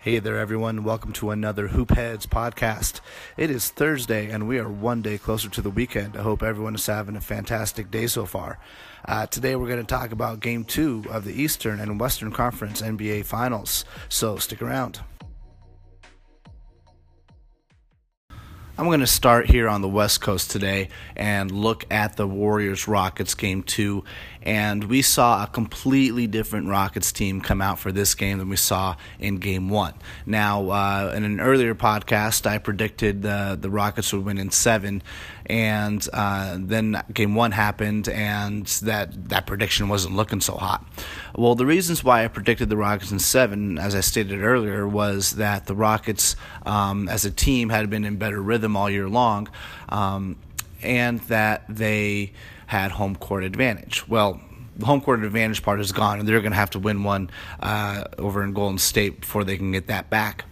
Hey there, everyone. Welcome to another Hoopheads podcast. It is Thursday, and we are one day closer to the weekend. I hope everyone is having a fantastic day so far. Uh, today, we're going to talk about Game 2 of the Eastern and Western Conference NBA Finals, so stick around. I'm going to start here on the West Coast today and look at the Warriors Rockets game two. And we saw a completely different Rockets team come out for this game than we saw in game one. Now, uh, in an earlier podcast, I predicted uh, the Rockets would win in seven. And uh, then game one happened, and that, that prediction wasn't looking so hot. Well, the reasons why I predicted the Rockets in seven, as I stated earlier, was that the Rockets, um, as a team, had been in better rhythm all year long, um, and that they had home court advantage. Well, the home court advantage part is gone, and they're going to have to win one uh, over in Golden State before they can get that back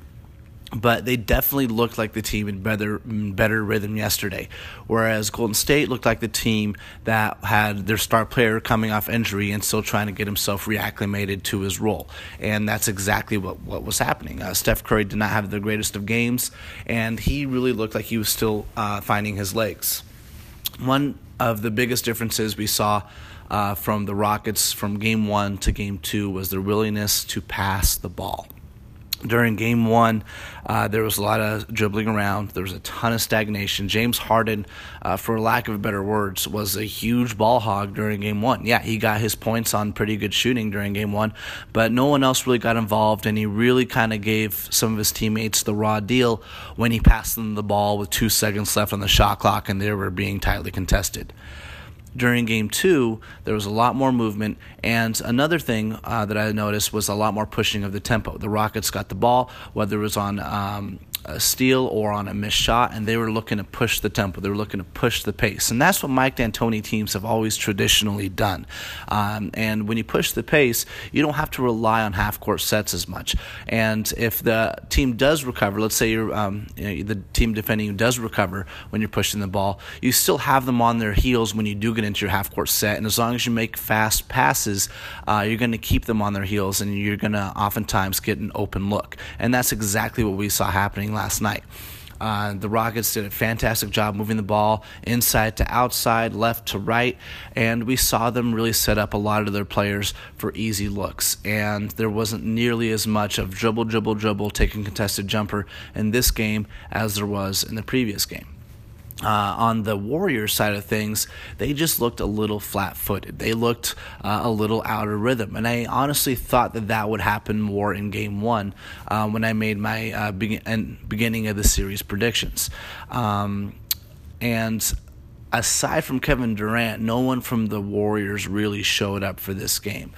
but they definitely looked like the team in better better rhythm yesterday. Whereas Golden State looked like the team that had their star player coming off injury and still trying to get himself reacclimated to his role. And that's exactly what, what was happening. Uh, Steph Curry did not have the greatest of games, and he really looked like he was still uh, finding his legs. One of the biggest differences we saw uh, from the Rockets from game one to game two was their willingness to pass the ball during game one, uh, there was a lot of dribbling around. There was a ton of stagnation. James Harden, uh, for lack of better words, was a huge ball hog during game one. Yeah, he got his points on pretty good shooting during game one, but no one else really got involved, and he really kind of gave some of his teammates the raw deal when he passed them the ball with two seconds left on the shot clock and they were being tightly contested during game two, there was a lot more movement. And another thing uh, that I noticed was a lot more pushing of the tempo. The Rockets got the ball, whether it was on um, a steal or on a missed shot, and they were looking to push the tempo. They were looking to push the pace, and that's what Mike D'Antoni teams have always traditionally done. Um, and when you push the pace, you don't have to rely on half court sets as much. And if the team does recover, let's say you're um, you know, the team defending does recover when you're pushing the ball, you still have them on their heels when you do get into your half court set. And as long as you make fast passes, uh, you're going to keep them on their heels, and you're going to oftentimes get an open look. And that's exactly what we saw happening last night. Uh, the Rockets did a fantastic job moving the ball inside to outside, left to right, and we saw them really set up a lot of their players for easy looks. And there wasn't nearly as much of dribble, dribble, dribble, taking contested jumper in this game as there was in the previous game. Uh, on the Warriors side of things, they just looked a little flat footed. They looked uh, a little out of rhythm. And I honestly thought that that would happen more in game one uh, when I made my uh, begin- beginning of the series predictions. Um, and aside from Kevin Durant, no one from the Warriors really showed up for this game.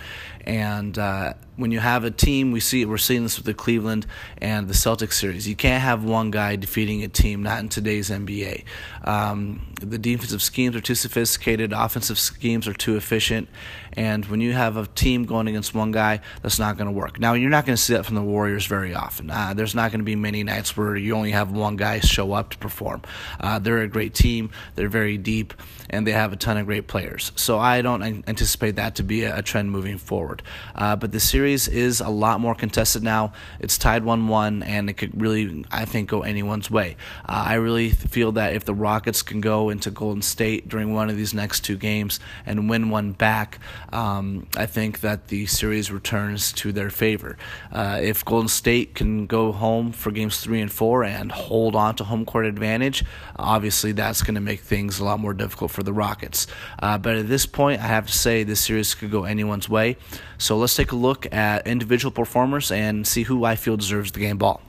And uh, when you have a team, we see we're seeing this with the Cleveland and the Celtics series. You can't have one guy defeating a team. Not in today's NBA. Um, the defensive schemes are too sophisticated. Offensive schemes are too efficient. And when you have a team going against one guy, that's not going to work. Now you're not going to see that from the Warriors very often. Uh, there's not going to be many nights where you only have one guy show up to perform. Uh, they're a great team. They're very deep, and they have a ton of great players. So I don't anticipate that to be a, trend moving forward forward. Uh, but the series is a lot more contested now. It's tied 1 1, and it could really, I think, go anyone's way. Uh, I really feel that if the Rockets can go into Golden State during one of these next two games and win one back, um, I think that the series returns to their favor. Uh, if Golden State can go home for games three and four and hold on to home court advantage, obviously that's going to make things a lot more difficult for the Rockets. Uh, but at this point, I have to say this series could go anyone's way. So let's take a look at individual performers and see who I feel deserves the game ball.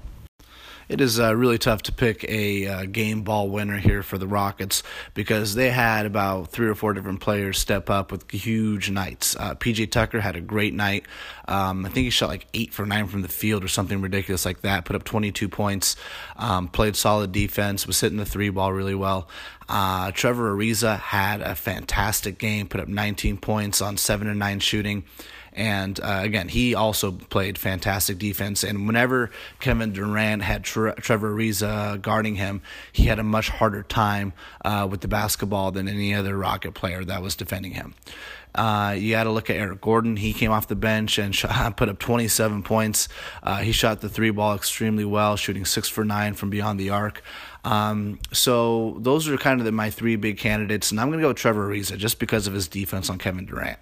It is uh, really tough to pick a uh, game ball winner here for the Rockets because they had about three or four different players step up with huge nights. Uh, PJ Tucker had a great night. Um, I think he shot like eight for nine from the field or something ridiculous like that. Put up 22 points, um, played solid defense, was hitting the three ball really well. Uh, Trevor Ariza had a fantastic game, put up 19 points on seven and nine shooting And uh, again, he also played fantastic defense. And whenever Kevin Durant had Tre- Trevor Ariza guarding him, he had a much harder time uh, with the basketball than any other Rocket player that was defending him. Uh, you got to look at Eric Gordon. He came off the bench and shot, put up 27 points. Uh, he shot the three ball extremely well, shooting six for nine from beyond the arc. Um, so those are kind of the, my three big candidates, and I'm going to go with Trevor Ariza just because of his defense on Kevin Durant.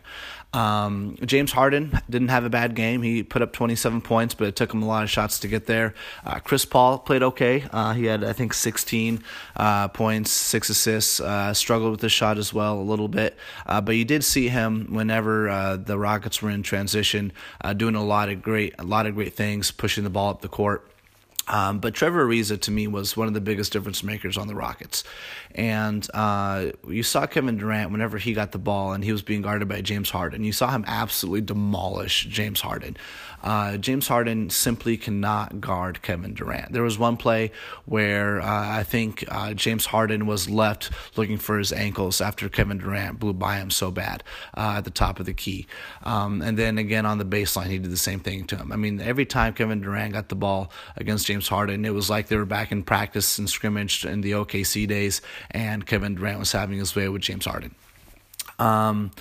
Um, James Harden didn't have a bad game. He put up 27 points, but it took him a lot of shots to get there. Uh, Chris Paul played okay. Uh, he had, I think, 16 uh, points, six assists. Uh, struggled with the shot as well a little bit, uh, but you did see him whenever uh, the Rockets were in transition, doing a lot of great, a lot of great things, pushing the ball up the court. Um, but Trevor Ariza to me was one of the biggest difference makers on the Rockets, and uh, you saw Kevin Durant whenever he got the ball and he was being guarded by James Harden. You saw him absolutely demolish James Harden. Uh, James Harden simply cannot guard Kevin Durant. There was one play where uh, I think uh, James Harden was left looking for his ankles after Kevin Durant blew by him so bad uh, at the top of the key. Um, and then again on the baseline, he did the same thing to him. I mean, every time Kevin Durant got the ball against James Harden, it was like they were back in practice and scrimmage in the OKC days, and Kevin Durant was having his way with James Harden. Um,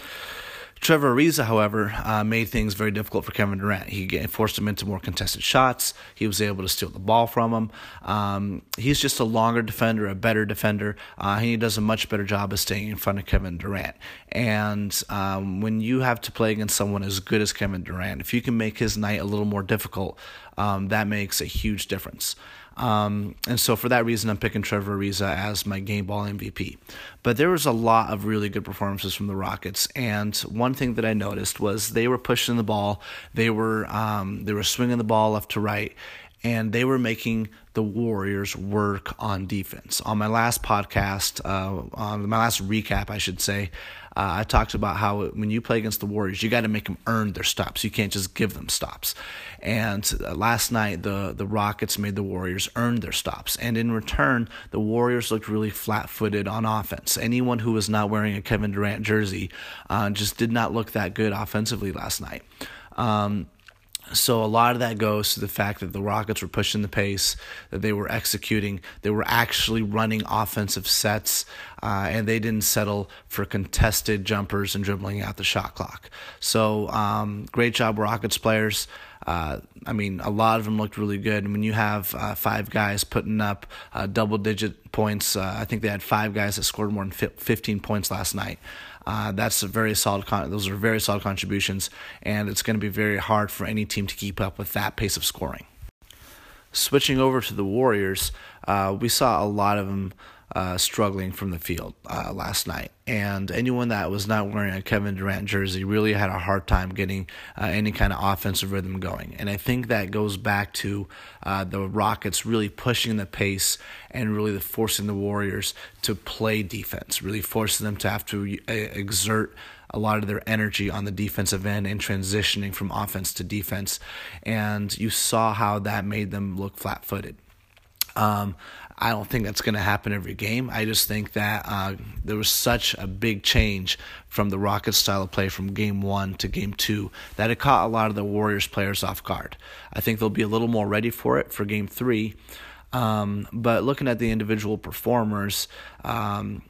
Trevor Ariza, however, uh, made things very difficult for Kevin Durant. He forced him into more contested shots. He was able to steal the ball from him. Um, he's just a longer defender, a better defender. Uh, he does a much better job of staying in front of Kevin Durant. And um, when you have to play against someone as good as Kevin Durant, if you can make his night a little more difficult, um, that makes a huge difference. Um, and so for that reason, I'm picking Trevor Ariza as my game ball MVP. But there was a lot of really good performances from the Rockets, and one thing that I noticed was they were pushing the ball, they were um, they were swinging the ball left to right, and they were making the Warriors work on defense. On my last podcast, uh, on my last recap, I should say, uh, I talked about how when you play against the Warriors, you got to make them earn their stops. You can't just give them stops. And uh, last night, the the Rockets made the Warriors earn their stops, and in return, the Warriors looked really flat-footed on offense. Anyone who was not wearing a Kevin Durant jersey uh, just did not look that good offensively last night. Um, so a lot of that goes to the fact that the Rockets were pushing the pace, that they were executing, they were actually running offensive sets, uh, and they didn't settle for contested jumpers and dribbling out the shot clock. So um, great job, Rockets players. Uh, I mean, a lot of them looked really good. And when you have uh, five guys putting up uh, double digit points, uh, I think they had five guys that scored more than 15 points last night. Uh, that's a very solid. Con- those are very solid contributions, and it's going to be very hard for any team to keep up with that pace of scoring. Switching over to the Warriors, uh, we saw a lot of them uh, struggling from the field uh, last night. And anyone that was not wearing a Kevin Durant jersey really had a hard time getting uh, any kind of offensive rhythm going. And I think that goes back to uh, the Rockets really pushing the pace and really forcing the Warriors to play defense, really forcing them to have to exert a lot of their energy on the defensive end and transitioning from offense to defense. And you saw how that made them look flat footed. Um, I don't think that's going to happen every game. I just think that uh, there was such a big change from the Rockets style of play from game one to game two that it caught a lot of the Warriors players off guard. I think they'll be a little more ready for it for game three. Um, but looking at the individual performers, um,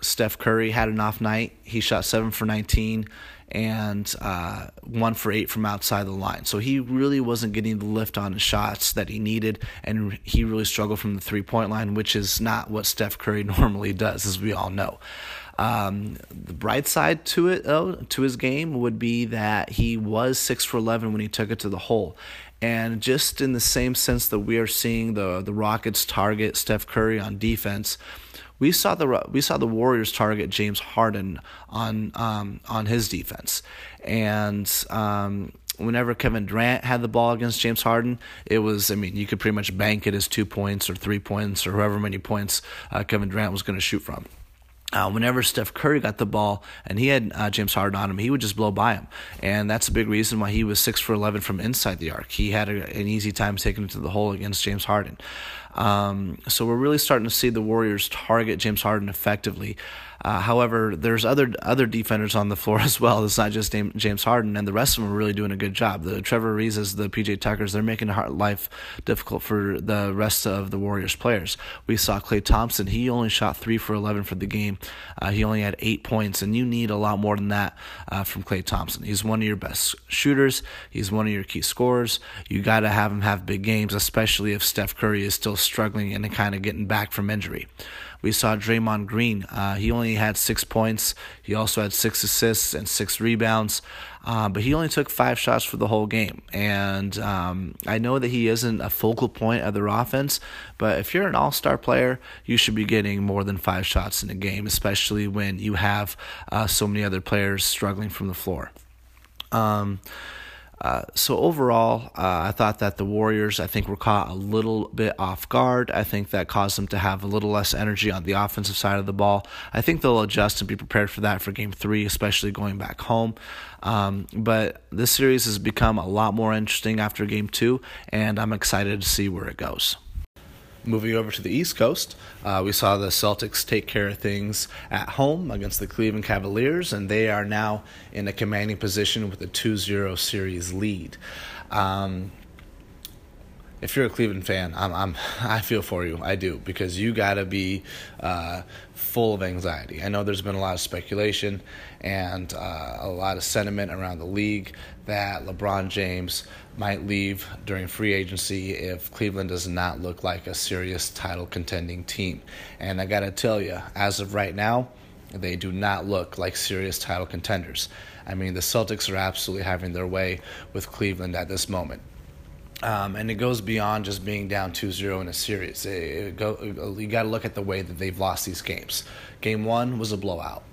Steph Curry had an off night. He shot seven for 19 and uh, one for eight from outside the line. So he really wasn't getting the lift on his shots that he needed, and he really struggled from the three point line, which is not what Steph Curry normally does, as we all know. Um, the bright side to it, though, to his game would be that he was six for eleven when he took it to the hole, and just in the same sense that we are seeing the the Rockets target Steph Curry on defense, we saw the we saw the Warriors target James Harden on um, on his defense, and um, whenever Kevin Durant had the ball against James Harden, it was I mean you could pretty much bank it as two points or three points or however many points uh, Kevin Durant was going to shoot from. Uh, whenever Steph Curry got the ball and he had uh, James Harden on him, he would just blow by him, and that's a big reason why he was six for eleven from inside the arc. He had a, an easy time taking it to the hole against James Harden. Um, so we're really starting to see the Warriors target James Harden effectively. Uh, however, there's other other defenders on the floor as well. It's not just James Harden, and the rest of them are really doing a good job. The Trevor Arizas, the PJ Tuckers, they're making life difficult for the rest of the Warriors players. We saw Klay Thompson; he only shot three for eleven for the game. Uh, he only had eight points, and you need a lot more than that uh, from Klay Thompson. He's one of your best shooters. He's one of your key scorers. You got to have him have big games, especially if Steph Curry is still struggling and kind of getting back from injury. We saw Draymond Green. Uh, he only had six points. He also had six assists and six rebounds, uh, but he only took five shots for the whole game. And um, I know that he isn't a focal point of their offense, but if you're an all star player, you should be getting more than five shots in a game, especially when you have uh, so many other players struggling from the floor. Um, uh, so overall, uh, I thought that the Warriors, I think, were caught a little bit off guard. I think that caused them to have a little less energy on the offensive side of the ball. I think they'll adjust and be prepared for that for Game Three, especially going back home. Um, but this series has become a lot more interesting after Game Two, and I'm excited to see where it goes. Moving over to the East Coast, uh, we saw the Celtics take care of things at home against the Cleveland Cavaliers, and they are now in a commanding position with a 2 0 series lead. Um, if you're a Cleveland fan, I'm, I'm I feel for you. I do because you got to be uh, full of anxiety. I know there's been a lot of speculation and uh, a lot of sentiment around the league that LeBron James might leave during free agency if Cleveland does not look like a serious title contending team. And I got to tell you, as of right now, they do not look like serious title contenders. I mean, the Celtics are absolutely having their way with Cleveland at this moment. Um, and it goes beyond just being down 2-0 in a series. It, it go, you got to look at the way that they've lost these games. Game one was a blowout.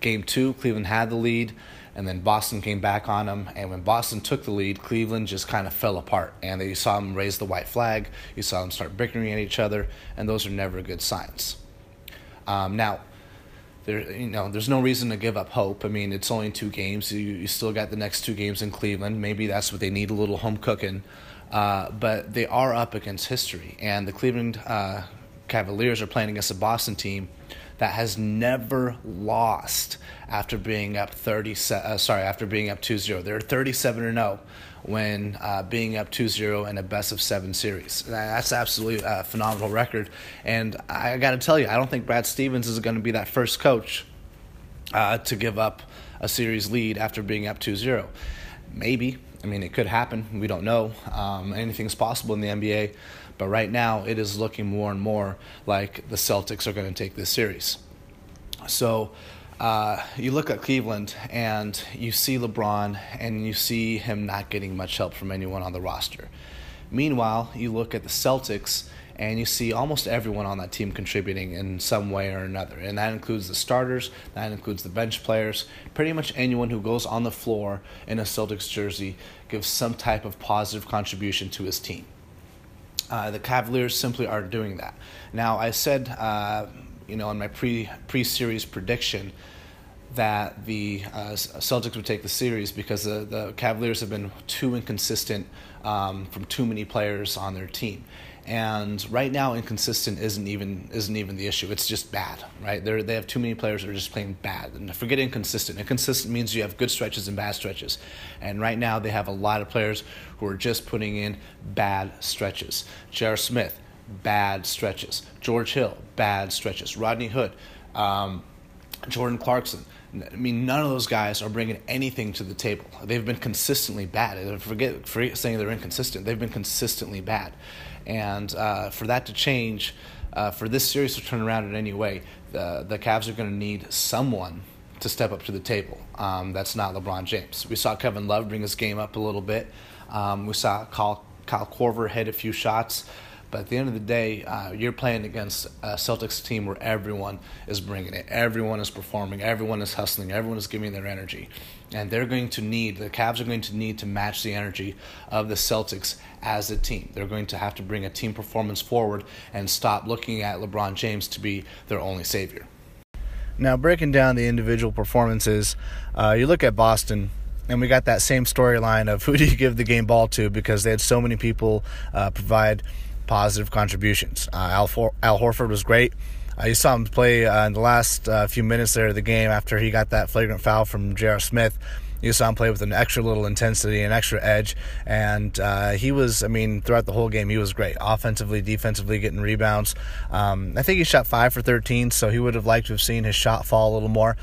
Game two, Cleveland had the lead, and then Boston came back on them. And when Boston took the lead, Cleveland just kind of fell apart. And you saw them raise the white flag. You saw them start bickering at each other, and those are never good signs. Um, now, there, you know, there's no reason to give up hope. I mean, it's only two games. You, you still got the next two games in Cleveland. Maybe that's what they need—a little home cooking. Uh, but they are up against history, and the Cleveland uh, Cavaliers are playing against a Boston team that has never lost after being up 30 uh, sorry after being up 2-0 they're 37 or 0 when uh, being up 2-0 in a best of 7 series. That's absolutely a phenomenal record. And i got to tell you i don't think brad stevens is going to be that first coach uh, to give up a series lead after being up 2-0 maybe I mean, it could happen. We don't know. Um, anything's possible in the NBA. But right now, it is looking more and more like the Celtics are going to take this series. So uh, you look at Cleveland and you see LeBron and you see him not getting much help from anyone on the roster. Meanwhile, you look at the Celtics and you see almost everyone on that team contributing in some way or another. And that includes the starters, that includes the bench players. Pretty much anyone who goes on the floor in a Celtics jersey gives some type of positive contribution to his team. Uh, the Cavaliers simply are doing that. Now, I said, uh, you know, in my pre pre series prediction that the uh, Celtics would take the series because the, the Cavaliers have been too inconsistent um, from too many players on their team. And right now, inconsistent isn't even isn't even the issue. It's just bad, right? They they have too many players that are just playing bad. And forget inconsistent. Inconsistent means you have good stretches and bad stretches. And right now, they have a lot of players who are just putting in bad stretches. J.R. Smith, bad stretches. George Hill, bad stretches. Rodney Hood, um, Jordan Clarkson. I mean, none of those guys are bringing anything to the table. They've been consistently bad. Forget, forget saying they're inconsistent. They've been consistently bad. And uh, for that to change, uh, for this series to turn around in any way, the, the Cavs are going to need someone to step up to the table. Um, that's not LeBron James. We saw Kevin Love bring his game up a little bit. Um, we saw Kyle, Kyle Korver hit a few shots. But at the end of the day, uh, you're playing against a Celtics team where everyone is bringing it, everyone is performing, everyone is hustling, everyone is giving their energy, and they're going to need the Cavs are going to need to match the energy of the Celtics as a team. They're going to have to bring a team performance forward and stop looking at LeBron James to be their only savior. Now, breaking down the individual performances, uh, you look at Boston and we got that same storyline of who do you give the game ball to because they had so many people uh, provide positive contributions. Uh, Al, For- Al Horford was great. Uh, you saw him play uh, in the last uh, few minutes there of the game after he got that flagrant foul from J.R. Smith. You saw him play with an extra little intensity, an extra edge, and uh, he was, I mean, throughout the whole game, he was great. Offensively, defensively, getting rebounds. Um, I think he shot 5 for 13, so he would have liked to have seen his shot fall a little more,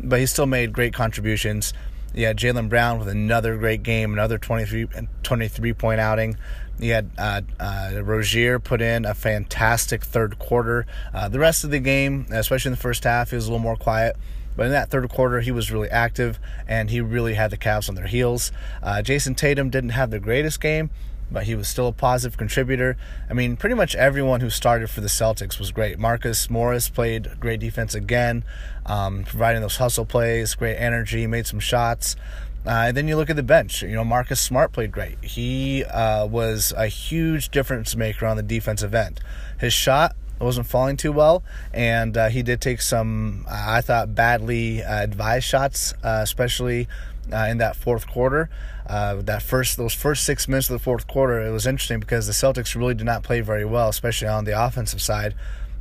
but he still made great contributions. Yeah, Jaylen Brown with another great game, another 23, 23 point outing. You had uh, uh, Rozier put in a fantastic third quarter. Uh, the rest of the game, especially in the first half, he was a little more quiet. But in that third quarter, he was really active and he really had the Cavs on their heels. Uh, Jayson Tatum didn't have the greatest game, but he was still a positive contributor. I mean, pretty much everyone who started for the Celtics was great. Marcus Morris played great defense again, um, providing those hustle plays, great energy, made some shots. Uh, then you look at the bench. You know, Marcus Smart played great. He uh, was a huge difference maker on the defensive end. His shot wasn't falling too well, and uh, he did take some, I thought, badly uh, advised shots, uh, especially uh, in that fourth quarter. that first, those first six minutes of the fourth quarter, it was interesting because the Celtics really did not play very well, especially on the offensive side.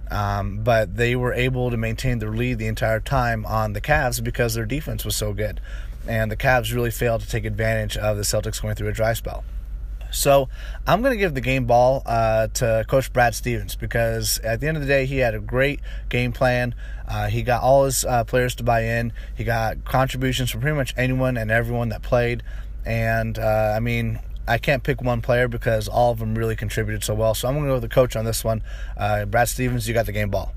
Um, but they were able to maintain their lead the entire time on the Cavs because their defense was so good and the Cavs really failed to take advantage of the Celtics going through a dry spell. So I'm going to give the game ball uh, to Coach Brad Stevens because at the end of the day, he had a great game plan. Uh, he got all his uh, players to buy in. He got contributions from pretty much anyone and everyone that played. And uh, I mean, I can't pick one player because all of them really contributed so well. So I'm going to go with the coach on this one. Uh, Brad Stevens, you got the game ball.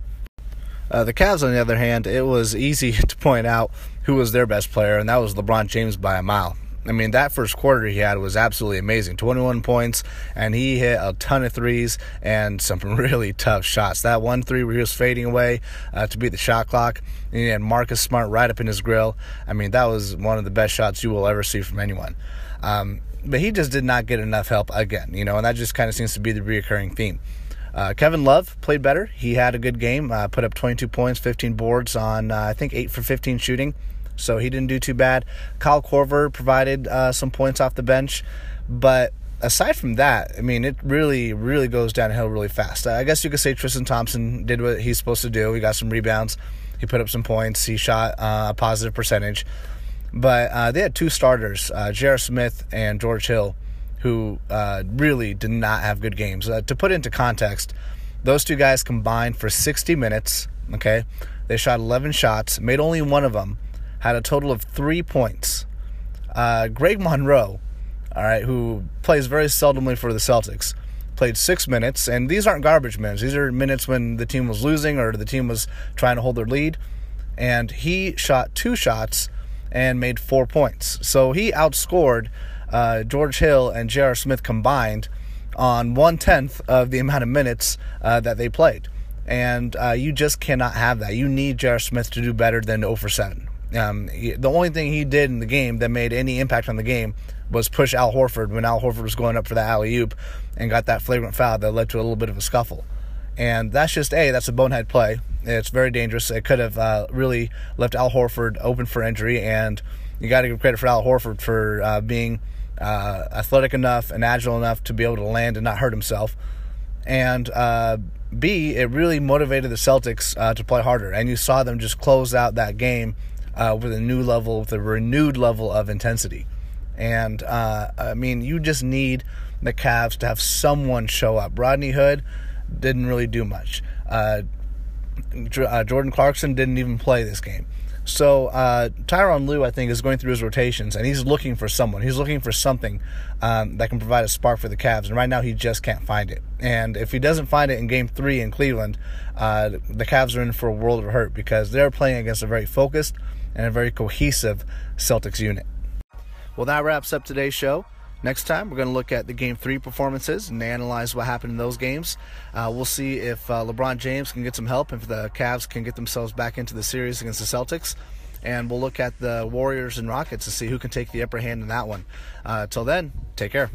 Uh, the Cavs, on the other hand, it was easy to point out who was their best player, and that was LeBron James by a mile. I mean, that first quarter he had was absolutely amazing 21 points, and he hit a ton of threes and some really tough shots. That one three where he was fading away uh, to beat the shot clock, and he had Marcus Smart right up in his grill. I mean, that was one of the best shots you will ever see from anyone. Um, but he just did not get enough help again, you know, and that just kind of seems to be the reoccurring theme. Uh, Kevin Love played better. He had a good game, uh, put up 22 points, 15 boards on, uh, I think, 8 for 15 shooting. So he didn't do too bad. Kyle Korver provided uh, some points off the bench. But aside from that, I mean, it really, really goes downhill really fast. I guess you could say Tristan Thompson did what he's supposed to do. He got some rebounds, he put up some points, he shot uh, a positive percentage. But uh, they had two starters, J.R. Smith and George Hill who uh, really did not have good games. Uh, to put into context, those two guys combined for 60 minutes. Okay, they shot 11 shots, made only one of them, had a total of three points. Uh, Greg Monroe, all right, who plays very seldomly for the Celtics, played six minutes, and these aren't garbage minutes. These are minutes when the team was losing or the team was trying to hold their lead, and he shot two shots and made four points. So he outscored uh, George Hill and J.R. Smith combined on one tenth of the amount of minutes uh, that they played. And uh, you just cannot have that. You need J.R. Smith to do better than 0 for 7. Um, he, the only thing he did in the game that made any impact on the game was push Al Horford when Al Horford was going up for the alley oop and got that flagrant foul that led to a little bit of a scuffle. And that's just a that's a bonehead play. It's very dangerous. It could have uh, really left Al Horford open for injury, and you got to give credit for Al Horford for uh, being uh, athletic enough and agile enough to be able to land and not hurt himself. And uh, B, it really motivated the Celtics uh, to play harder. And you saw them just close out that game uh, with a new level, with a renewed level of intensity. And uh, I mean, you just need the Cavs to have someone show up. Rodney Hood didn't really do much. Uh, Jordan Clarkson didn't even play this game. So uh, Tyronn Lue, I think, is going through his rotations and he's looking for someone. He's looking for something um, that can provide a spark for the Cavs. And right now, he just can't find it. And if he doesn't find it in Game Three in Cleveland, uh, the Cavs are in for a world of hurt because they're playing against a very focused and a very cohesive Celtics unit. Well, that wraps up today's show. Next time, we're going to look at the Game 3 performances and analyze what happened in those games. Uh, we'll see if uh, LeBron James can get some help, if the Cavs can get themselves back into the series against the Celtics. And we'll look at the Warriors and Rockets to see who can take the upper hand in that one. Uh, till then, take care.